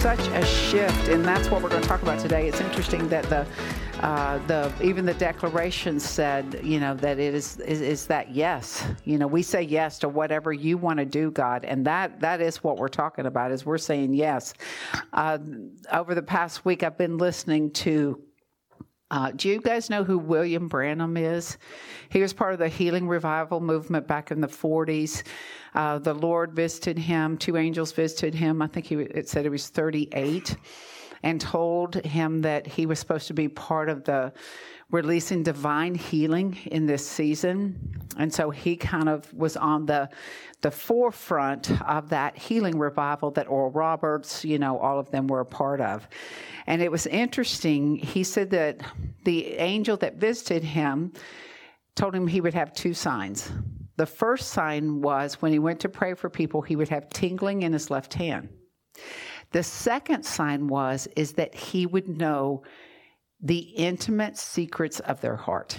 such a shift, and that's what we're going to talk about today. It's interesting that the uh, the even the declaration said, you know, that it is, is, is that yes. You know, we say yes to whatever you want to do, God, and that that is what we're talking about. Is we're saying yes. Uh, over the past week, I've been listening to uh, do you guys know who William Branham is? He was part of the healing revival movement back in the 40s. Uh, the Lord visited him, two angels visited him. I think he, it said he was 38, and told him that he was supposed to be part of the releasing divine healing in this season. And so he kind of was on the the forefront of that healing revival that Oral Roberts, you know, all of them were a part of. And it was interesting. He said that the angel that visited him told him he would have two signs. The first sign was when he went to pray for people, he would have tingling in his left hand. The second sign was is that he would know the intimate secrets of their heart.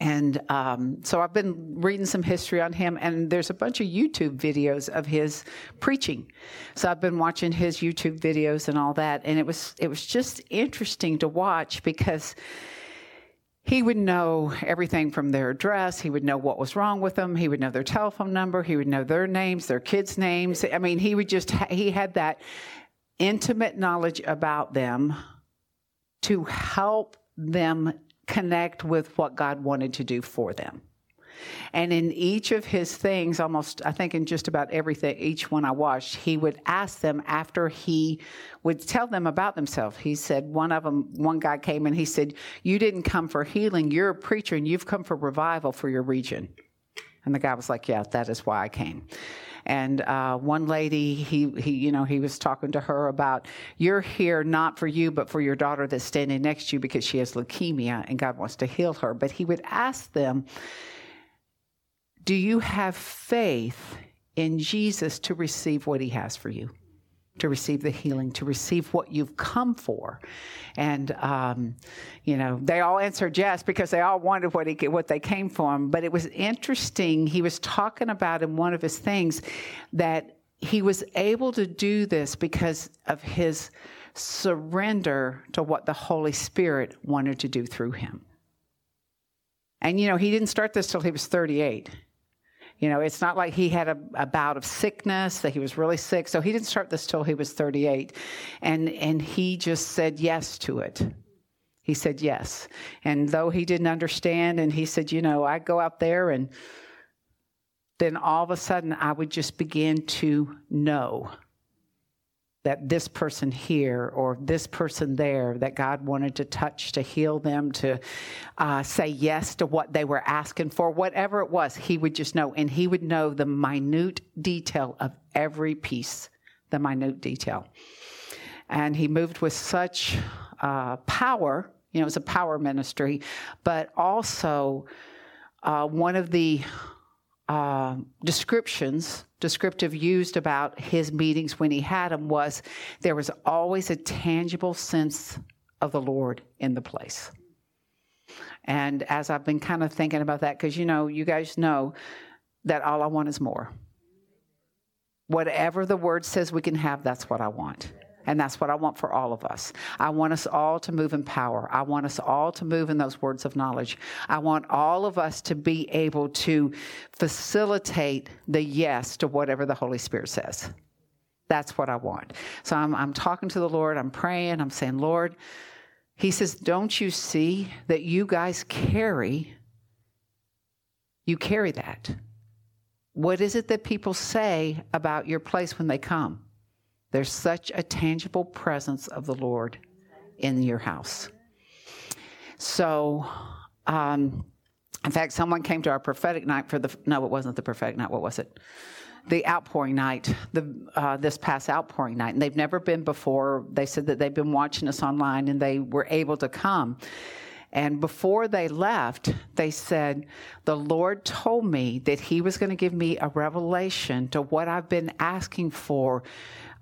And um, so I've been reading some history on him, and there's a bunch of YouTube videos of his preaching. So I've been watching his YouTube videos and all that, and it was it was just interesting to watch because he would know everything from their address. He would know what was wrong with them. He would know their telephone number. He would know their names, their kids' names. I mean, he would just he had that intimate knowledge about them to help them connect with what God wanted to do for them. And in each of his things, almost, I think in just about everything, each one I watched, he would ask them after he would tell them about themselves. He said, one of them, one guy came and he said, You didn't come for healing, you're a preacher and you've come for revival for your region. And the guy was like, Yeah, that is why I came. And uh, one lady, he, he, you know, he was talking to her about, you're here not for you, but for your daughter that's standing next to you because she has leukemia and God wants to heal her. But he would ask them, do you have faith in Jesus to receive what he has for you? To receive the healing, to receive what you've come for. And, um, you know, they all answered yes because they all wanted what, he, what they came from. But it was interesting. He was talking about in one of his things that he was able to do this because of his surrender to what the Holy Spirit wanted to do through him. And, you know, he didn't start this till he was 38. You know, it's not like he had a, a, bout of sickness, that he was really sick. So he didn't start this till he was 38. And, and he just said yes to it. He said yes. And though he didn't understand, and he said, you know, I go out there and then all of a sudden I would just begin to know that this person here or this person there that God wanted to touch, to heal them, to uh, say yes to what they were asking for, whatever it was, he would just know. And he would know the minute detail of every piece, the minute detail. And he moved with such uh, power. You know, it was a power ministry, but also uh, one of the uh, descriptions, descriptive used about his meetings when he had them was there was always a tangible sense of the Lord in the place. And as I've been kind of thinking about that, because you know, you guys know that all I want is more. Whatever the word says we can have, that's what I want. And that's what I want for all of us. I want us all to move in power. I want us all to move in those words of knowledge. I want all of us to be able to facilitate the yes to whatever the Holy Spirit says. That's what I want. So I'm, I'm talking to the Lord, I'm praying, I'm saying, Lord, He says, Don't you see that you guys carry, you carry that? What is it that people say about your place when they come? There's such a tangible presence of the Lord in your house. So, um, in fact, someone came to our prophetic night for the, no, it wasn't the prophetic night. What was it? the outpouring night, the uh, this past outpouring night, and they've never been before. They said that they've been watching us online, and they were able to come. And before they left, they said, The Lord told me that He was going to give me a revelation to what I've been asking for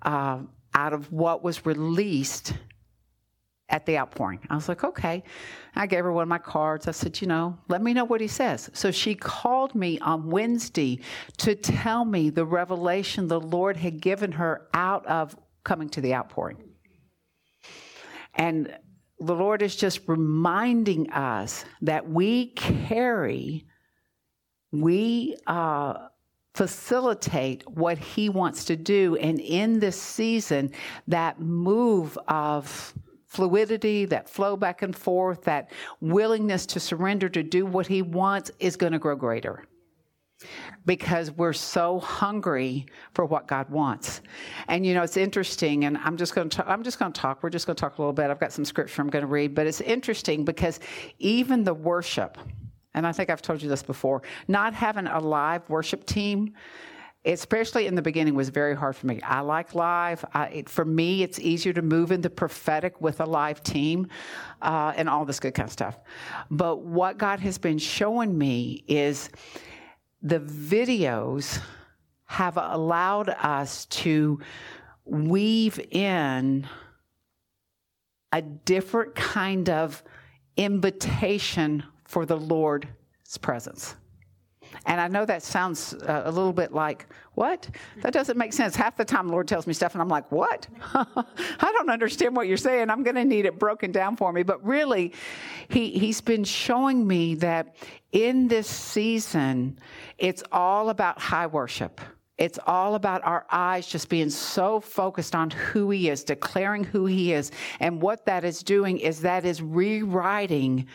uh, out of what was released at the outpouring. I was like, okay. I gave her one of my cards. I said, you know, let me know what he says. So she called me on Wednesday to tell me the revelation the Lord had given her out of coming to the outpouring. And the Lord is just reminding us that we carry, we uh, facilitate what He wants to do. And in this season, that move of fluidity, that flow back and forth, that willingness to surrender to do what He wants is going to grow greater because we're so hungry for what God wants. And you know, it's interesting and I'm just going to I'm just going to talk. We're just going to talk a little bit. I've got some scripture I'm going to read, but it's interesting because even the worship and I think I've told you this before, not having a live worship team especially in the beginning was very hard for me. I like live. I, it, for me it's easier to move into prophetic with a live team uh, and all this good kind of stuff. But what god has been showing me is the videos have allowed us to weave in a different kind of invitation for the Lord's presence. And I know that sounds uh, a little bit like, what? That doesn't make sense. Half the time, the Lord tells me stuff, and I'm like, what? I don't understand what you're saying. I'm going to need it broken down for me. But really, he, He's been showing me that in this season, it's all about high worship. It's all about our eyes just being so focused on who He is, declaring who He is. And what that is doing is that is rewriting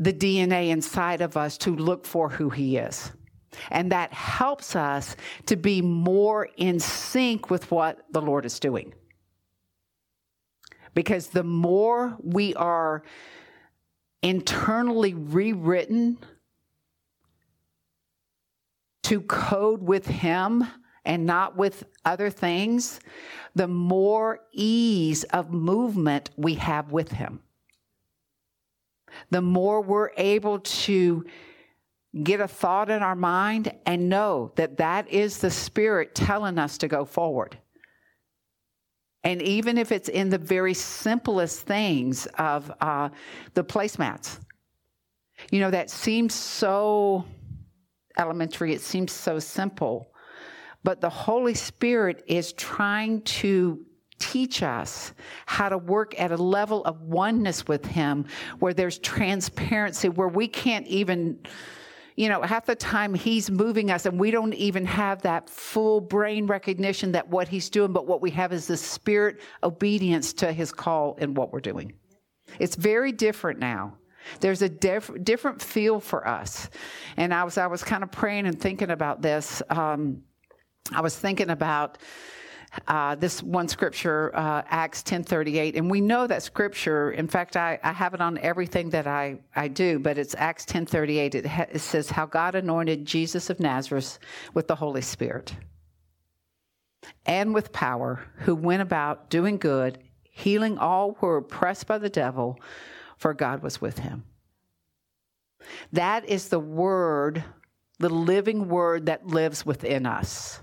the DNA inside of us to look for who He is. And that helps us to be more in sync with what the Lord is doing. Because the more we are internally rewritten to code with Him and not with other things, the more ease of movement we have with Him the more we're able to get a thought in our mind and know that that is the Spirit telling us to go forward. And even if it's in the very simplest things of uh, the placemats, you know, that seems so elementary, it seems so simple. But the Holy Spirit is trying to teach us how to work at a level of oneness with Him where there's transparency, where we can't even, you know, half the time He's moving us and we don't even have that full brain recognition that what He's doing, but what we have is the spirit obedience to His call in what we're doing. It's very different now. There's a diff- different feel for us. And I was, I was kind of praying and thinking about this. Um, I was thinking about uh, this one scripture, uh, Acts 10:38, and we know that scripture. In fact, I, I have it on everything that I, I do, but it's Acts 10:38. It, ha- it says how God anointed Jesus of Nazareth with the Holy Spirit and with power, who went about doing good, healing all who were oppressed by the devil, for God was with him. That is the word, the living word that lives within us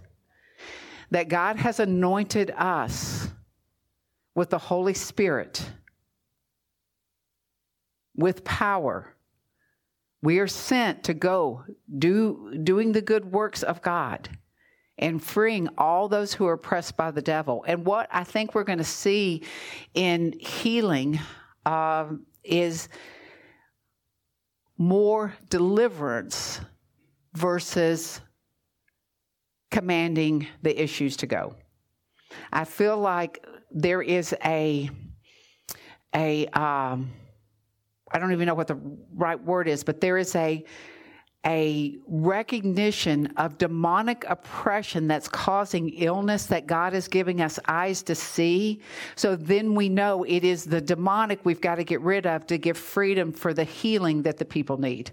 that God has anointed us with the Holy Spirit, with power. We are sent to go do, doing the good works of God and freeing all those who are oppressed by the devil. And what I think we're going to see in healing uh, is more deliverance versus commanding the issues to go. I feel like there is a a um, I don't even know what the right word is, but there is a a recognition of demonic oppression that's causing illness that God is giving us eyes to see. So then we know it is the demonic we've got to get rid of to give freedom for the healing that the people need.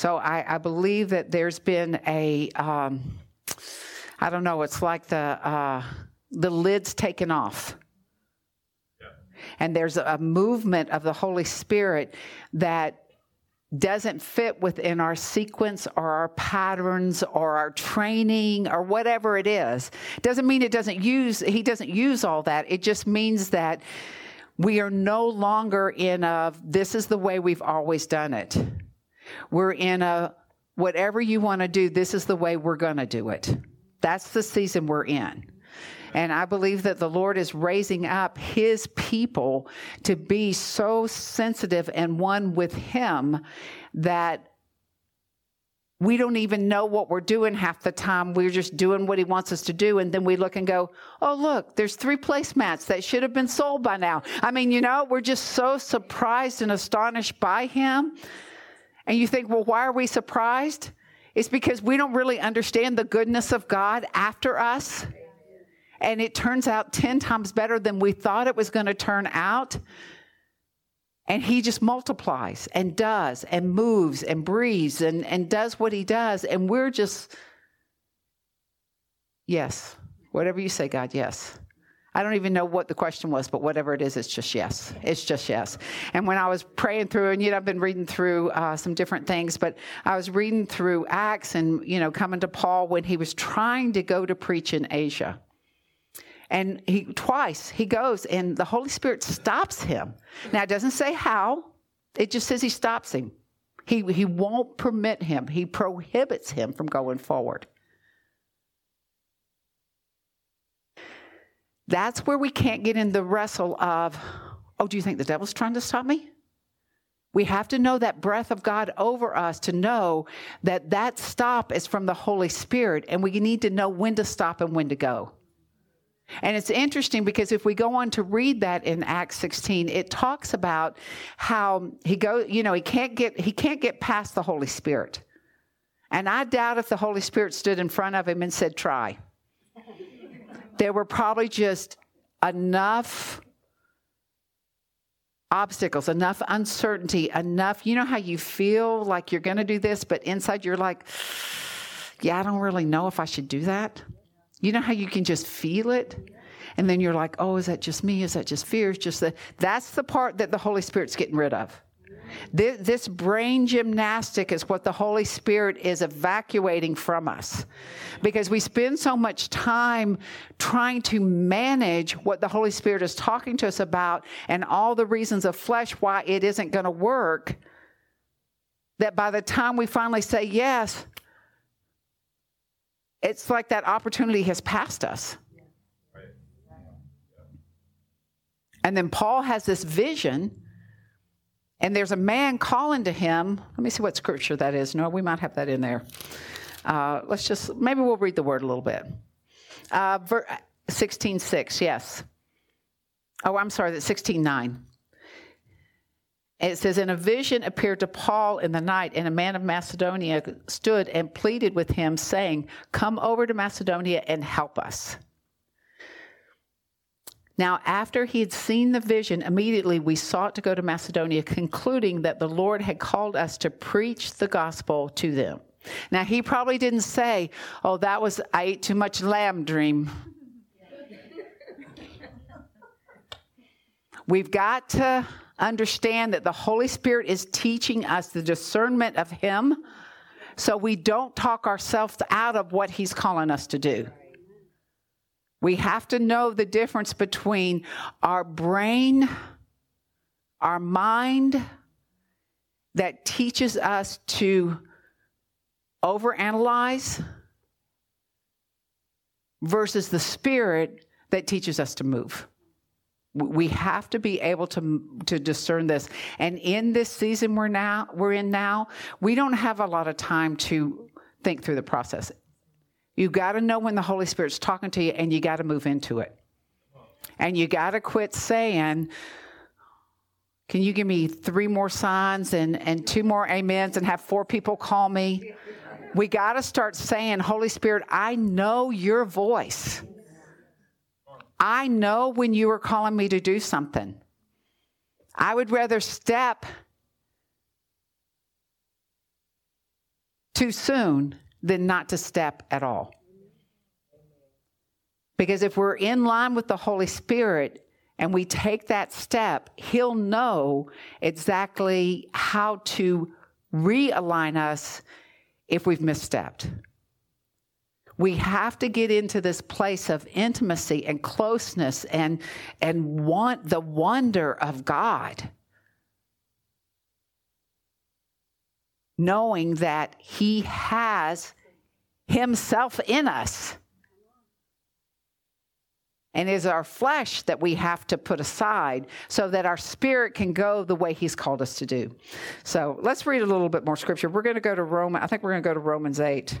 So I, I believe that there's been a, um, I don't know, it's like the, uh, the lid's taken off. And there's a movement of the Holy Spirit that doesn't fit within our sequence or our patterns or our training or whatever it is. Doesn't mean it doesn't use, he doesn't use all that. It just means that we are no longer in of this is the way we've always done it. We're in a, whatever you want to do, this is the way we're going to do it. That's the season we're in. And I believe that the Lord is raising up his people to be so sensitive and one with him that we don't even know what we're doing half the time. We're just doing what he wants us to do. And then we look and go, oh, look, there's three placemats that should have been sold by now. I mean, you know, we're just so surprised and astonished by him. And you think, well, why are we surprised? It's because we don't really understand the goodness of God after us and it turns out 10 times better than we thought it was going to turn out. And he just multiplies and does and moves and breathes and, and does what he does. And we're just, yes, whatever you say, God, yes. I don't even know what the question was, but whatever it is, it's just yes. It's just yes. And when I was praying through, and you know, I've been reading through uh, some different things, but I was reading through Acts and, you know, coming to Paul when he was trying to go to preach in Asia. And he twice he goes and the Holy Spirit stops him. Now it doesn't say how. It just says he stops him. He he won't permit him. He prohibits him from going forward. That's where we can't get in the wrestle of, oh, do you think the devil's trying to stop me? We have to know that breath of God over us to know that that stop is from the Holy Spirit, and we need to know when to stop and when to go. And it's interesting because if we go on to read that in Acts 16, it talks about how he go, you know, he can't get he can't get past the Holy Spirit. And I doubt if the Holy Spirit stood in front of him and said, "Try." There were probably just enough obstacles, enough uncertainty, enough, you know how you feel like you're going to do this, but inside you're like, yeah, I don't really know if I should do that. You know how you can just feel it? And then you're like, oh, is that just me? Is that just fear? Is just that? That's the part that the Holy Spirit's getting rid of. This, this brain gymnastic is what the Holy Spirit is evacuating from us because we spend so much time trying to manage what the Holy Spirit is talking to us about and all the reasons of flesh why it isn't going to work that by the time we finally say yes, it's like that opportunity has passed us. And then Paul has this vision, and there's a man calling to him. Let me see what scripture that is. No, we might have that in there. Uh, let's just, maybe we'll read the word a little bit. Uh, 16.6, yes. Oh, I'm sorry, that's 16.9. It says, In a vision appeared to Paul in the night, and a man of Macedonia stood and pleaded with him, saying, Come over to Macedonia and help us. Now, after he had seen the vision, immediately we sought to go to Macedonia, concluding that the Lord had called us to preach the gospel to them. Now, he probably didn't say, Oh, that was, I ate too much lamb dream. We've got to understand that the Holy Spirit is teaching us the discernment of Him so we don't talk ourselves out of what He's calling us to do. We have to know the difference between our brain, our mind that teaches us to overanalyze versus the spirit that teaches us to move. We have to be able to, to discern this. And in this season we're now we're in now, we don't have a lot of time to think through the process. You got to know when the Holy Spirit's talking to you and you got to move into it. And you got to quit saying, can you give me three more signs and, and two more amens and have four people call me? We got to start saying, Holy Spirit, I know your voice. I know when you are calling me to do something. I would rather step too soon than not to step at all. Because if we're in line with the Holy Spirit and we take that step, He'll know exactly how to realign us if we've misstepped. We have to get into this place of intimacy and closeness and, and want the wonder of God. Knowing that He has Himself in us. And it is our flesh that we have to put aside so that our spirit can go the way He's called us to do. So let's read a little bit more scripture. We're going to go to Roman. I think we're going to go to Romans 8.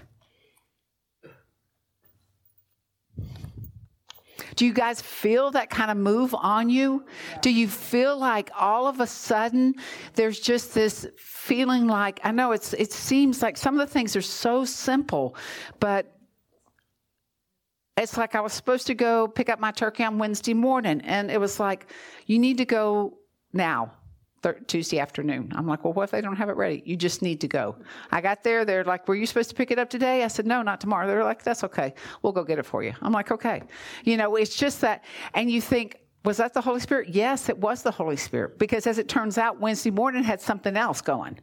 Do you guys feel that kind of move on you? Do you feel like all of a sudden there's just this feeling like I know it's it seems like some of the things are so simple, but it's like I was supposed to go pick up my turkey on Wednesday morning, and it was like, you need to go now. Tuesday afternoon. I'm like, well, what if they don't have it ready? You just need to go. I got there. They're like, were you supposed to pick it up today? I said, no, not tomorrow. They're like, that's okay. We'll go get it for you. I'm like, okay. You know, it's just that. And you think, was that the Holy Spirit? Yes, it was the Holy Spirit. Because as it turns out, Wednesday morning had something else going.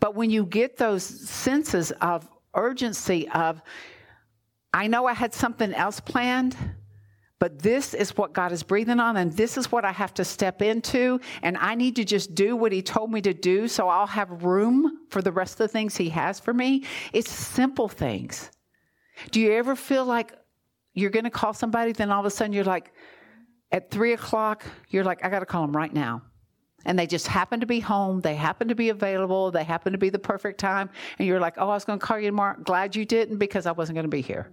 But when you get those senses of urgency, of, I know I had something else planned, but this is what God is breathing on, and this is what I have to step into, and I need to just do what He told me to do so I'll have room for the rest of the things He has for me. It's simple things. Do you ever feel like you're going to call somebody, then all of a sudden you're like, at three o'clock, you're like, I got to call them right now. And they just happen to be home. They happen to be available. They happen to be the perfect time. And you're like, oh, I was going to call you tomorrow. Glad you didn't because I wasn't going to be here.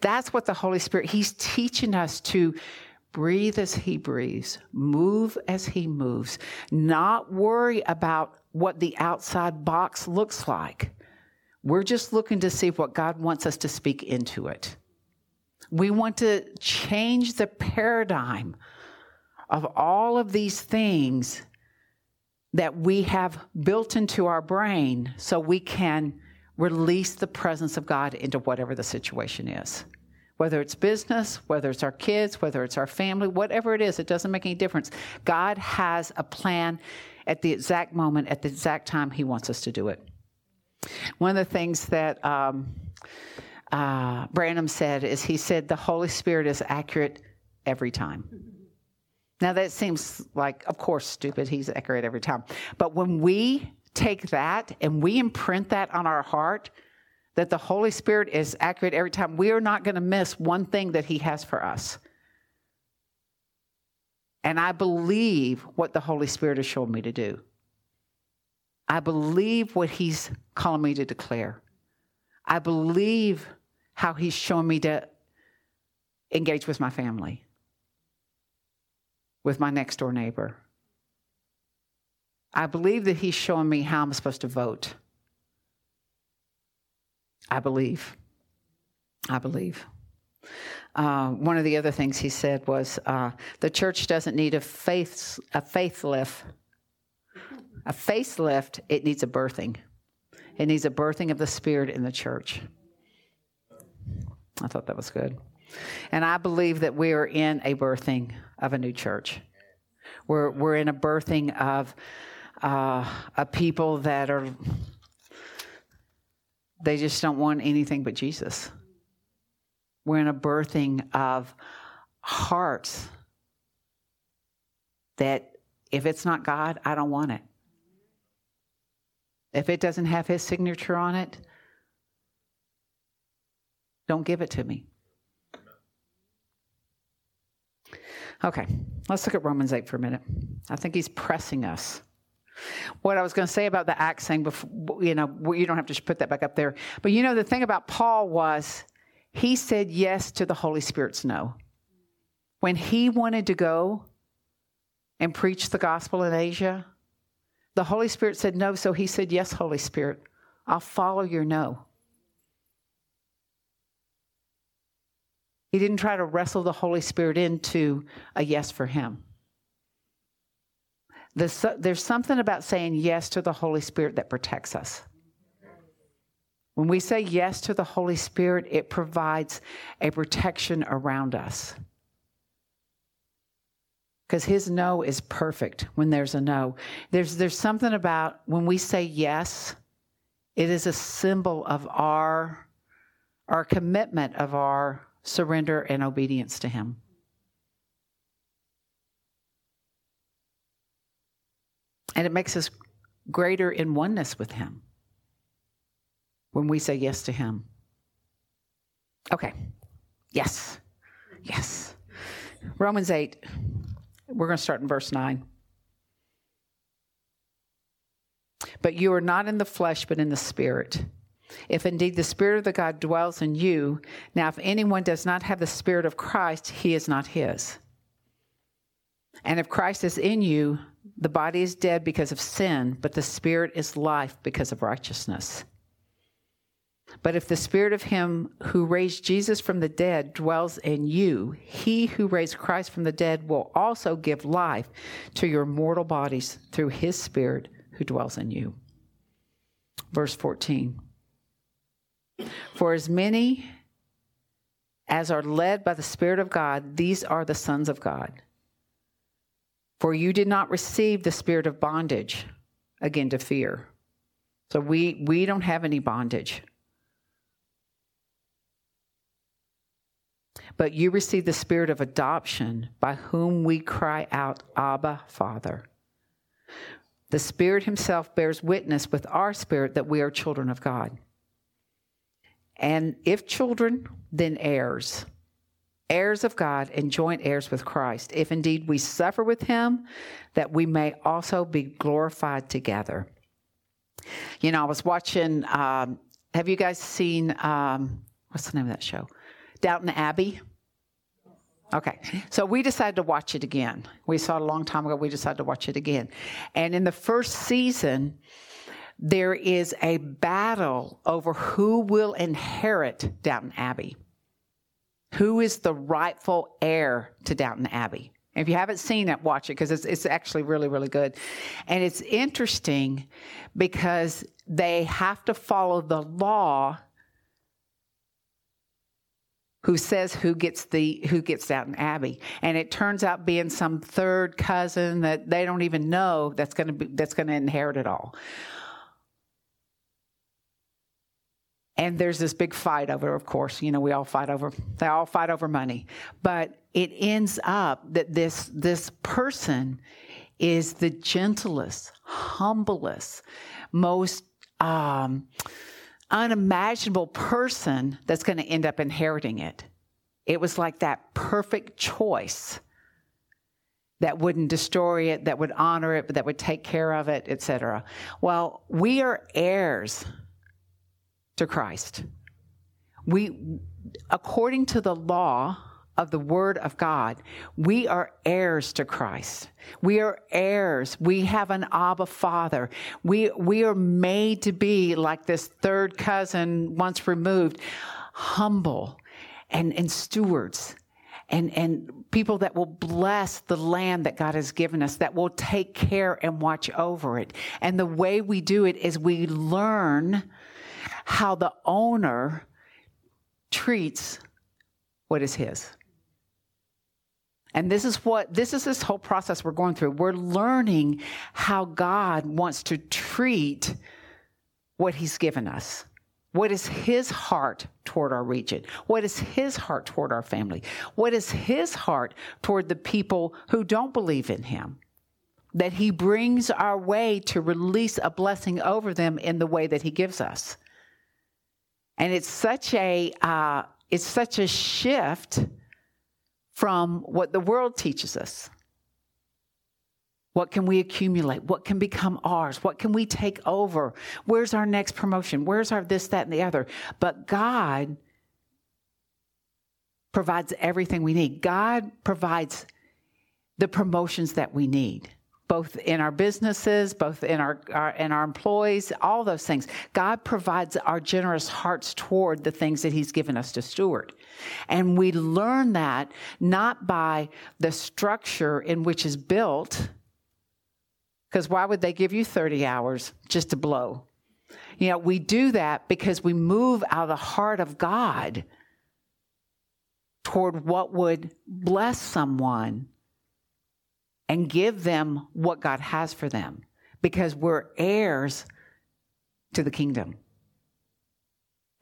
That's what the Holy Spirit, He's teaching us to breathe as He breathes, move as He moves, not worry about what the outside box looks like. We're just looking to see what God wants us to speak into it. We want to change the paradigm of all of these things that we have built into our brain so we can release the presence of God into whatever the situation is. Whether it's business, whether it's our kids, whether it's our family, whatever it is, it doesn't make any difference. God has a plan at the exact moment, at the exact time He wants us to do it. One of the things that um, uh, Branham said is he said, The Holy Spirit is accurate every time. Now, that seems like, of course, stupid. He's accurate every time. But when we take that and we imprint that on our heart, that the Holy Spirit is accurate every time, we are not going to miss one thing that He has for us. And I believe what the Holy Spirit has shown me to do. I believe what He's calling me to declare. I believe how He's showing me to engage with my family, with my next door neighbor, I believe that he's showing me how I'm supposed to vote. I believe. I believe. Uh, one of the other things he said was uh, the church doesn't need a faith a faith lift. A facelift, it needs a birthing. It needs a birthing of the Spirit in the church. I thought that was good. And I believe that we are in a birthing of a new church. We're, we're in a birthing of uh, a people that are, they just don't want anything but Jesus. We're in a birthing of hearts that if it's not God, I don't want it. If it doesn't have his signature on it, don't give it to me. Okay, let's look at Romans 8 for a minute. I think he's pressing us. What I was going to say about the Acts thing, before, you know, you don't have to put that back up there. But you know, the thing about Paul was he said yes to the Holy Spirit's no. When he wanted to go and preach the gospel in Asia, the Holy Spirit said no, so he said, Yes, Holy Spirit, I'll follow your no. He didn't try to wrestle the Holy Spirit into a yes for him. There's, there's something about saying yes to the Holy Spirit that protects us. When we say yes to the Holy Spirit, it provides a protection around us. Because his no is perfect when there's a no. There's, there's something about when we say yes, it is a symbol of our, our commitment of our surrender and obedience to him. And it makes us greater in oneness with him when we say yes to Him. Okay. Yes. Yes. Romans 8. We're going to start in verse 9. But you are not in the flesh, but in the Spirit. If indeed the Spirit of the God dwells in you, now if anyone does not have the Spirit of Christ, he is not his. And if Christ is in you, the body is dead because of sin, but the Spirit is life because of righteousness. But if the spirit of him who raised Jesus from the dead dwells in you, he who raised Christ from the dead will also give life to your mortal bodies through his spirit who dwells in you. Verse 14 For as many as are led by the Spirit of God, these are the sons of God. For you did not receive the spirit of bondage, again to fear. So we, we don't have any bondage But you received the spirit of adoption by whom we cry out, Abba, Father. The Spirit Himself bears witness with our spirit that we are children of God. And if children, then heirs, heirs of God and joint heirs with Christ, if indeed we suffer with Him, that we may also be glorified together. You know, I was watching, um, have you guys seen, um, what's the name of that show? Downton Abbey. Okay, so we decided to watch it again. We saw it a long time ago. We decided to watch it again. And in the first season, there is a battle over who will inherit Downton Abbey. Who is the rightful heir to Downton Abbey? If you haven't seen it, watch it because it's, it's actually really, really good. And it's interesting because they have to follow the law who says who gets the who gets Downton Abbey, and it turns out being some third cousin that they don't even know that's going to be that's going to inherit it all. And there's this big fight over, of course, you know, we all fight over, they all fight over money. But it ends up that this, this person is the gentlest, humblest, most, um, unimaginable person that's going to end up inheriting it. It was like that perfect choice that wouldn't destroy it, that would honor it, that would take care of it, etc. Well, we are heirs to Christ. We, according to the law, of the Word of God, we are heirs to Christ. We are heirs. We have an Abba Father. We, we are made to be like this third cousin once removed, humble and, and stewards and, and people that will bless the land that God has given us, that will take care and watch over it. And the way we do it is we learn how the owner treats what is his. And this is what, this is this whole process we're going through. We're learning how God wants to treat what He's given us. What is His heart toward our region? What is His heart toward our family? What is His heart toward the people who don't believe in Him? That He brings our way to release a blessing over them in the way that He gives us. And it's such a, uh, it's such a shift from what the world teaches us. What can we accumulate? What can become ours? What can we take over? Where's our next promotion? Where's our this, that, and the other? But God provides everything we need. God provides the promotions that we need both in our businesses, both in our, our in our employees, all those things. God provides our generous hearts toward the things that He's given us to steward. And we learn that not by the structure in which is built, because why would they give you 30 hours just to blow? You know, we do that because we move out of the heart of God toward what would bless someone and give them what God has for them because we're heirs to the kingdom.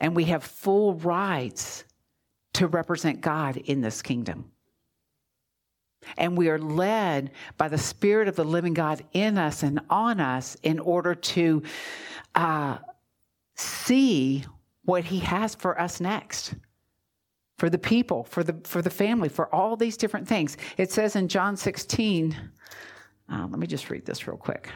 And we have full rights to represent God in this kingdom. And we are led by the Spirit of the living God in us and on us in order to uh, see what He has for us next for the people, for the for the family, for all these different things. It says in John 16, uh, let me just read this real quick.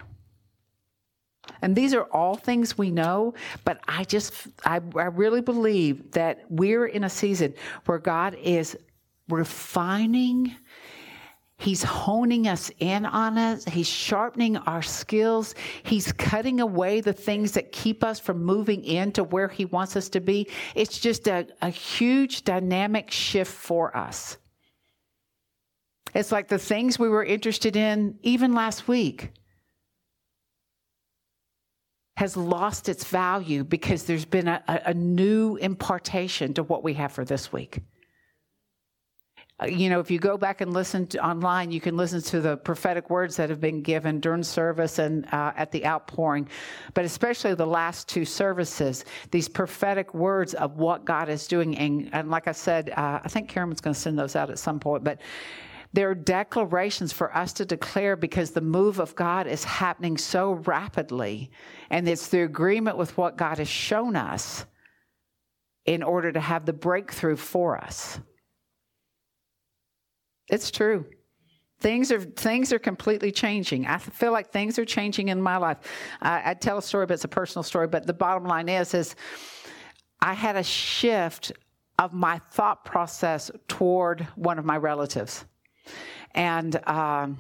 And these are all things we know, but I just, I, I really believe that we're in a season where God is refining He's honing us in on us. He's sharpening our skills. He's cutting away the things that keep us from moving into where He wants us to be. It's just a, a huge dynamic shift for us. It's like the things we were interested in even last week has lost its value because there's been a, a, new impartation to what we have for this week. Uh, you know, if you go back and listen to, online, you can listen to the prophetic words that have been given during service and uh, at the outpouring, but especially the last two services, these prophetic words of what God is doing. And, and like I said, uh, I think Karen going to send those out at some point, but there are declarations for us to declare because the move of God is happening so rapidly. And it's the agreement with what God has shown us in order to have the breakthrough for us. It's true. Things are things are completely changing. I feel like things are changing in my life. I, I tell a story, but it's a personal story. But the bottom line is, is I had a shift of my thought process toward one of my relatives, and um,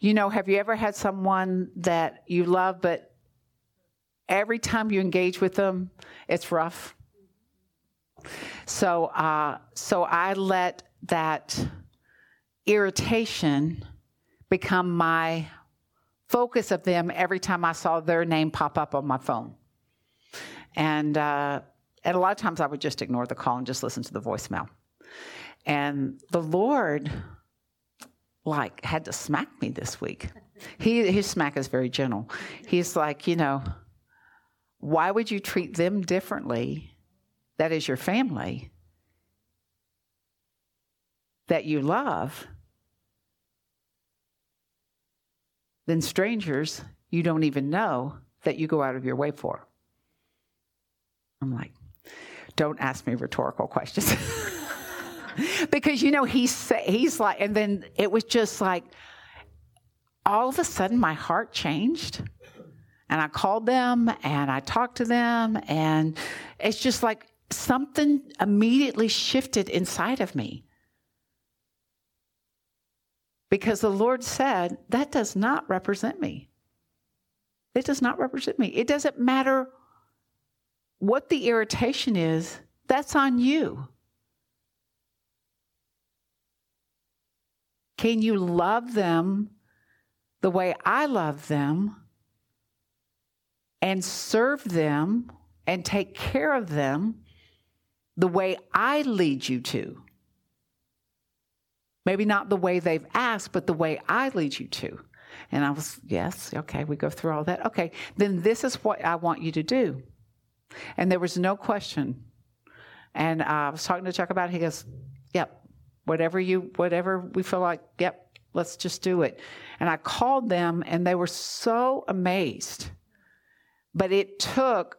you know, have you ever had someone that you love, but every time you engage with them, it's rough. So, uh, so I let that irritation become my focus of them every time I saw their name pop up on my phone. And, uh, and a lot of times I would just ignore the call and just listen to the voicemail. And the Lord, like, had to smack me this week. He, his smack is very gentle. He's like, you know, why would you treat them differently? That is your family that you love than strangers you don't even know that you go out of your way for. I'm like, don't ask me rhetorical questions. because you know he's he's like and then it was just like all of a sudden my heart changed and I called them and I talked to them and it's just like something immediately shifted inside of me. Because the Lord said, that does not represent me. It does not represent me. It doesn't matter what the irritation is, that's on you. Can you love them the way I love them and serve them and take care of them the way I lead you to? Maybe not the way they've asked, but the way I lead you to. And I was, yes, okay, we go through all that. Okay, then this is what I want you to do. And there was no question. And I was talking to Chuck about it. He goes, yep, whatever you, whatever we feel like, yep, let's just do it. And I called them and they were so amazed. But it took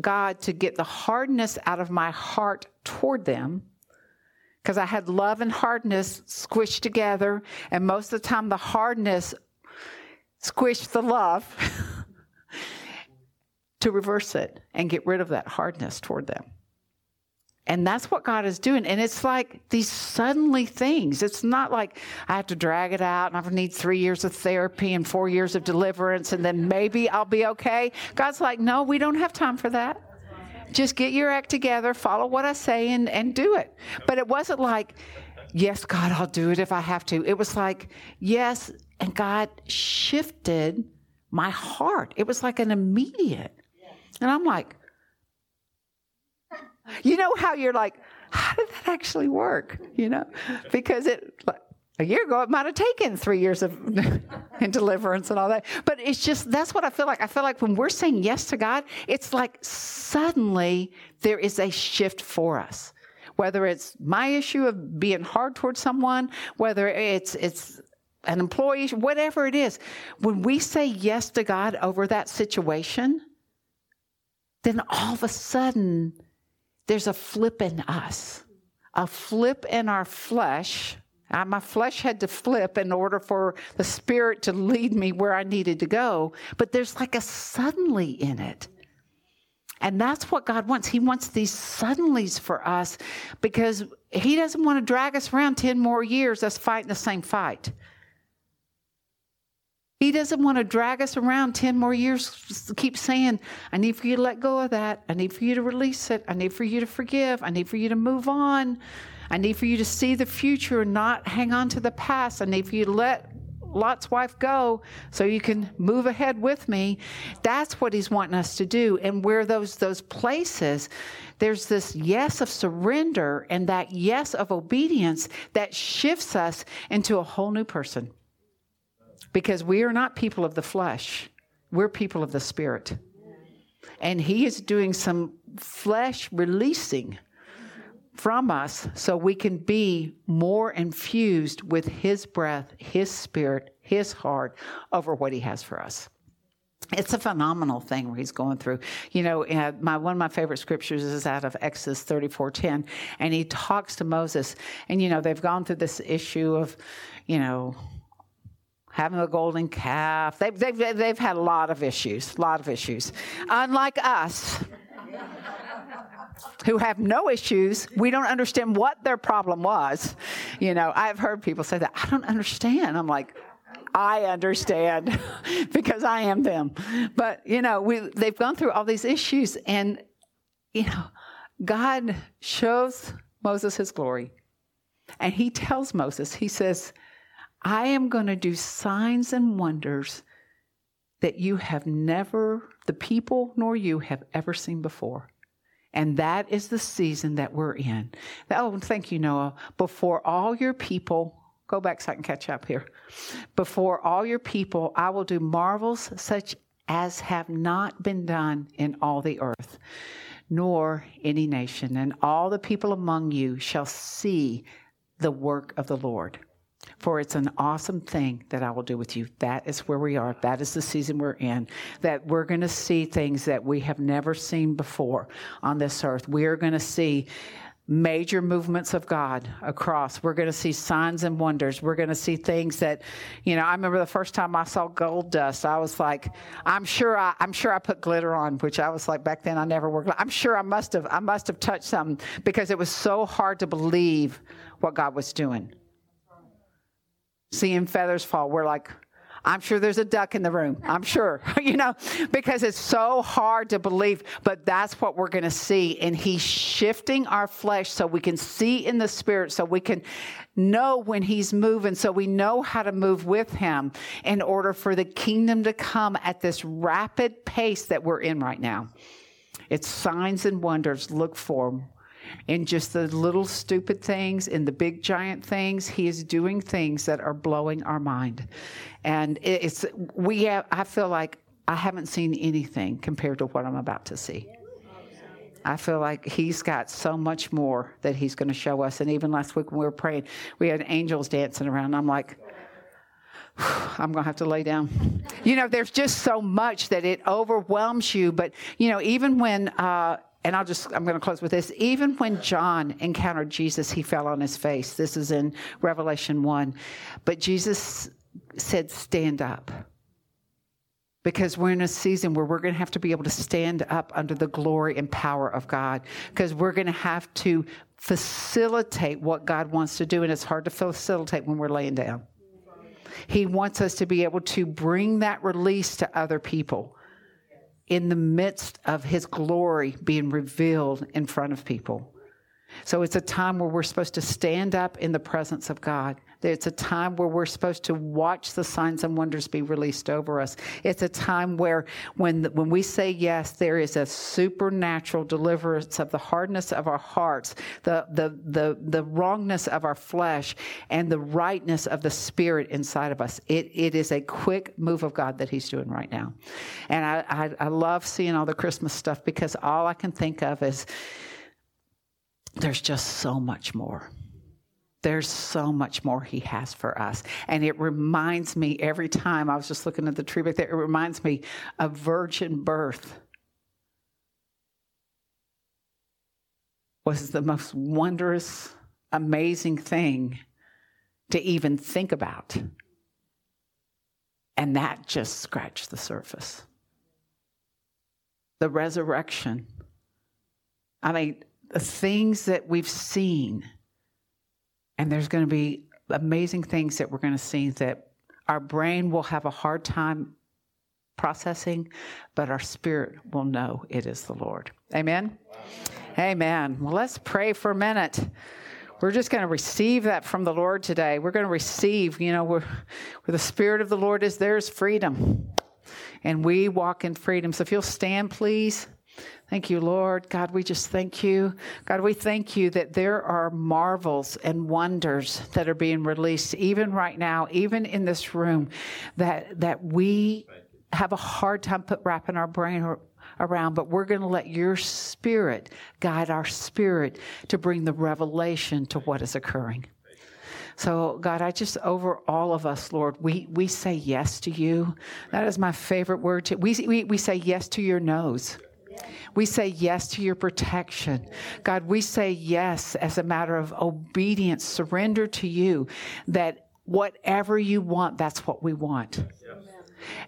God to get the hardness out of my heart toward them because I had love and hardness squished together, and most of the time the hardness squished the love to reverse it and get rid of that hardness toward them. And that's what God is doing. And it's like these suddenly things. It's not like I have to drag it out and I need three years of therapy and four years of deliverance and then maybe I'll be okay. God's like, no, we don't have time for that. Just get your act together, follow what I say, and, and do it. But it wasn't like, yes, God, I'll do it if I have to. It was like, yes, and God shifted my heart. It was like an immediate. And I'm like, you know how you're like, how did that actually work? You know, because it a year ago it might have taken three years of in deliverance and all that. But it's just that's what I feel like. I feel like when we're saying yes to God, it's like suddenly there is a shift for us. Whether it's my issue of being hard towards someone, whether it's it's an employee, whatever it is, when we say yes to God over that situation, then all of a sudden there's a flip in us, a flip in our flesh. Uh, my flesh had to flip in order for the spirit to lead me where I needed to go, but there's like a suddenly in it. And that's what God wants. He wants these suddenlies for us because He doesn't want to drag us around 10 more years us fighting the same fight. He doesn't want to drag us around 10 more years, keep saying, I need for you to let go of that. I need for you to release it. I need for you to forgive. I need for you to move on. I need for you to see the future and not hang on to the past. I need for you to let Lot's wife go so you can move ahead with me. That's what he's wanting us to do. And where those those places, there's this yes of surrender and that yes of obedience that shifts us into a whole new person because we are not people of the flesh, we're people of the spirit. And He is doing some flesh releasing from us so we can be more infused with His breath, His spirit, His heart over what He has for us it's a phenomenal thing where he's going through. You know, uh, my one of my favorite scriptures is out of Exodus thirty four ten, and he talks to Moses, and you know they've gone through this issue of, you know, having a golden calf. They've, they've, they've had a lot of issues, a lot of issues. Unlike us, who have no issues, we don't understand what their problem was. You know, I've heard people say that, I don't understand. I'm like, I understand because I am them. But, you know, we, they've gone through all these issues, and, you know, God shows Moses his glory. And he tells Moses, he says, I am going to do signs and wonders that you have never, the people nor you have ever seen before. And that is the season that we're in. Oh, thank you, Noah. Before all your people, go back so I can catch up here. Before all your people, I will do marvels such as have not been done in all the earth, nor any nation. And all the people among you shall see the work of the Lord. For it's an awesome thing that I will do with you. That is where we are. That is the season we're in. That we're going to see things that we have never seen before on this earth. We are going to see major movements of God across. We're going to see signs and wonders. We're going to see things that, you know, I remember the first time I saw gold dust, I was like, I'm sure I, I'm sure I put glitter on, which I was like back then I never worked. I'm sure I must have, I must have touched something because it was so hard to believe what God was doing seeing feathers fall. We're like, I'm sure there's a duck in the room. I'm sure, you know, because it's so hard to believe, but that's what we're going to see. And he's shifting our flesh so we can see in the spirit, so we can know when he's moving, so we know how to move with him in order for the kingdom to come at this rapid pace that we're in right now. It's signs and wonders. Look for in just the little stupid things, in the big giant things. He is doing things that are blowing our mind. And it's, we have, I feel like I haven't seen anything compared to what I'm about to see. I feel like he's got so much more that he's going to show us. And even last week when we were praying, we had angels dancing around. I'm like, I'm going to have to lay down. You know, there's just so much that it overwhelms you. But, you know, even when uh, and I'll just, I'm going to close with this. Even when John encountered Jesus, he fell on his face. This is in Revelation 1. But Jesus said, Stand up. Because we're in a season where we're going to have to be able to stand up under the glory and power of God. Because we're going to have to facilitate what God wants to do. And it's hard to facilitate when we're laying down. He wants us to be able to bring that release to other people in the midst of his glory being revealed in front of people. So it's a time where we're supposed to stand up in the presence of God. It's a time where we're supposed to watch the signs and wonders be released over us. It's a time where, when, when we say yes, there is a supernatural deliverance of the hardness of our hearts, the, the, the, the wrongness of our flesh, and the rightness of the spirit inside of us. It, it is a quick move of God that He's doing right now. And I, I, I love seeing all the Christmas stuff because all I can think of is, there's just so much more. There's so much more he has for us. And it reminds me every time I was just looking at the tree back there, it reminds me of virgin birth. Was the most wondrous, amazing thing to even think about. And that just scratched the surface. The resurrection. I mean, the things that we've seen, and there's going to be amazing things that we're going to see that our brain will have a hard time processing, but our spirit will know it is the Lord. Amen? Wow. Amen. Well, let's pray for a minute. We're just going to receive that from the Lord today. We're going to receive, you know, where, where the Spirit of the Lord is, there's freedom. And we walk in freedom. So if you'll stand, please. Thank you, Lord. God, we just thank you. God, we thank you that there are marvels and wonders that are being released even right now, even in this room, that, that we have a hard time put, wrapping our brain around, but we're going to let your spirit guide our spirit to bring the revelation to what is occurring. So, God, I just, over all of us, Lord, we, we say yes to you. That is my favorite word. To, we, we, we say yes to your nose. We say yes to your protection. God, we say yes as a matter of obedience, surrender to you, that whatever you want, that's what we want.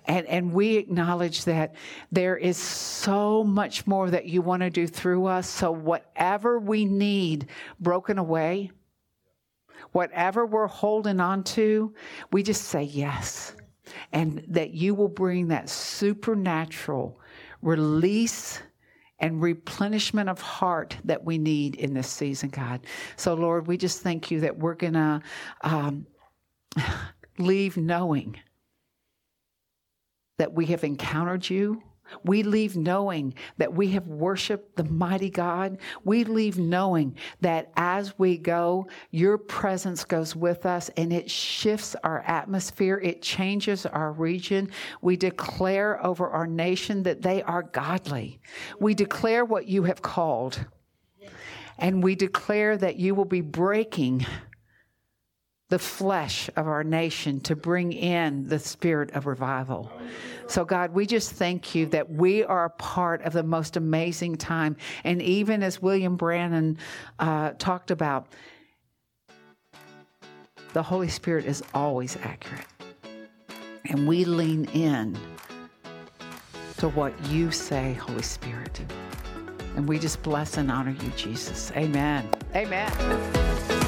And, and we acknowledge that there is so much more that you want to do through us. So, whatever we need broken away, whatever we're holding on to, we just say yes. And that you will bring that supernatural release and replenishment of heart that we need in this season, God. So, Lord, we just thank you that we're going to um, leave knowing that we have encountered you we leave knowing that we have worshiped the mighty God. We leave knowing that as we go, your presence goes with us and it shifts our atmosphere. It changes our region. We declare over our nation that they are godly. We declare what you have called. And we declare that you will be breaking the flesh of our nation to bring in the spirit of revival. So, God, we just thank you that we are a part of the most amazing time. And even as William Branham uh, talked about, the Holy Spirit is always accurate. And we lean in to what you say, Holy Spirit. And we just bless and honor you, Jesus. Amen. Amen.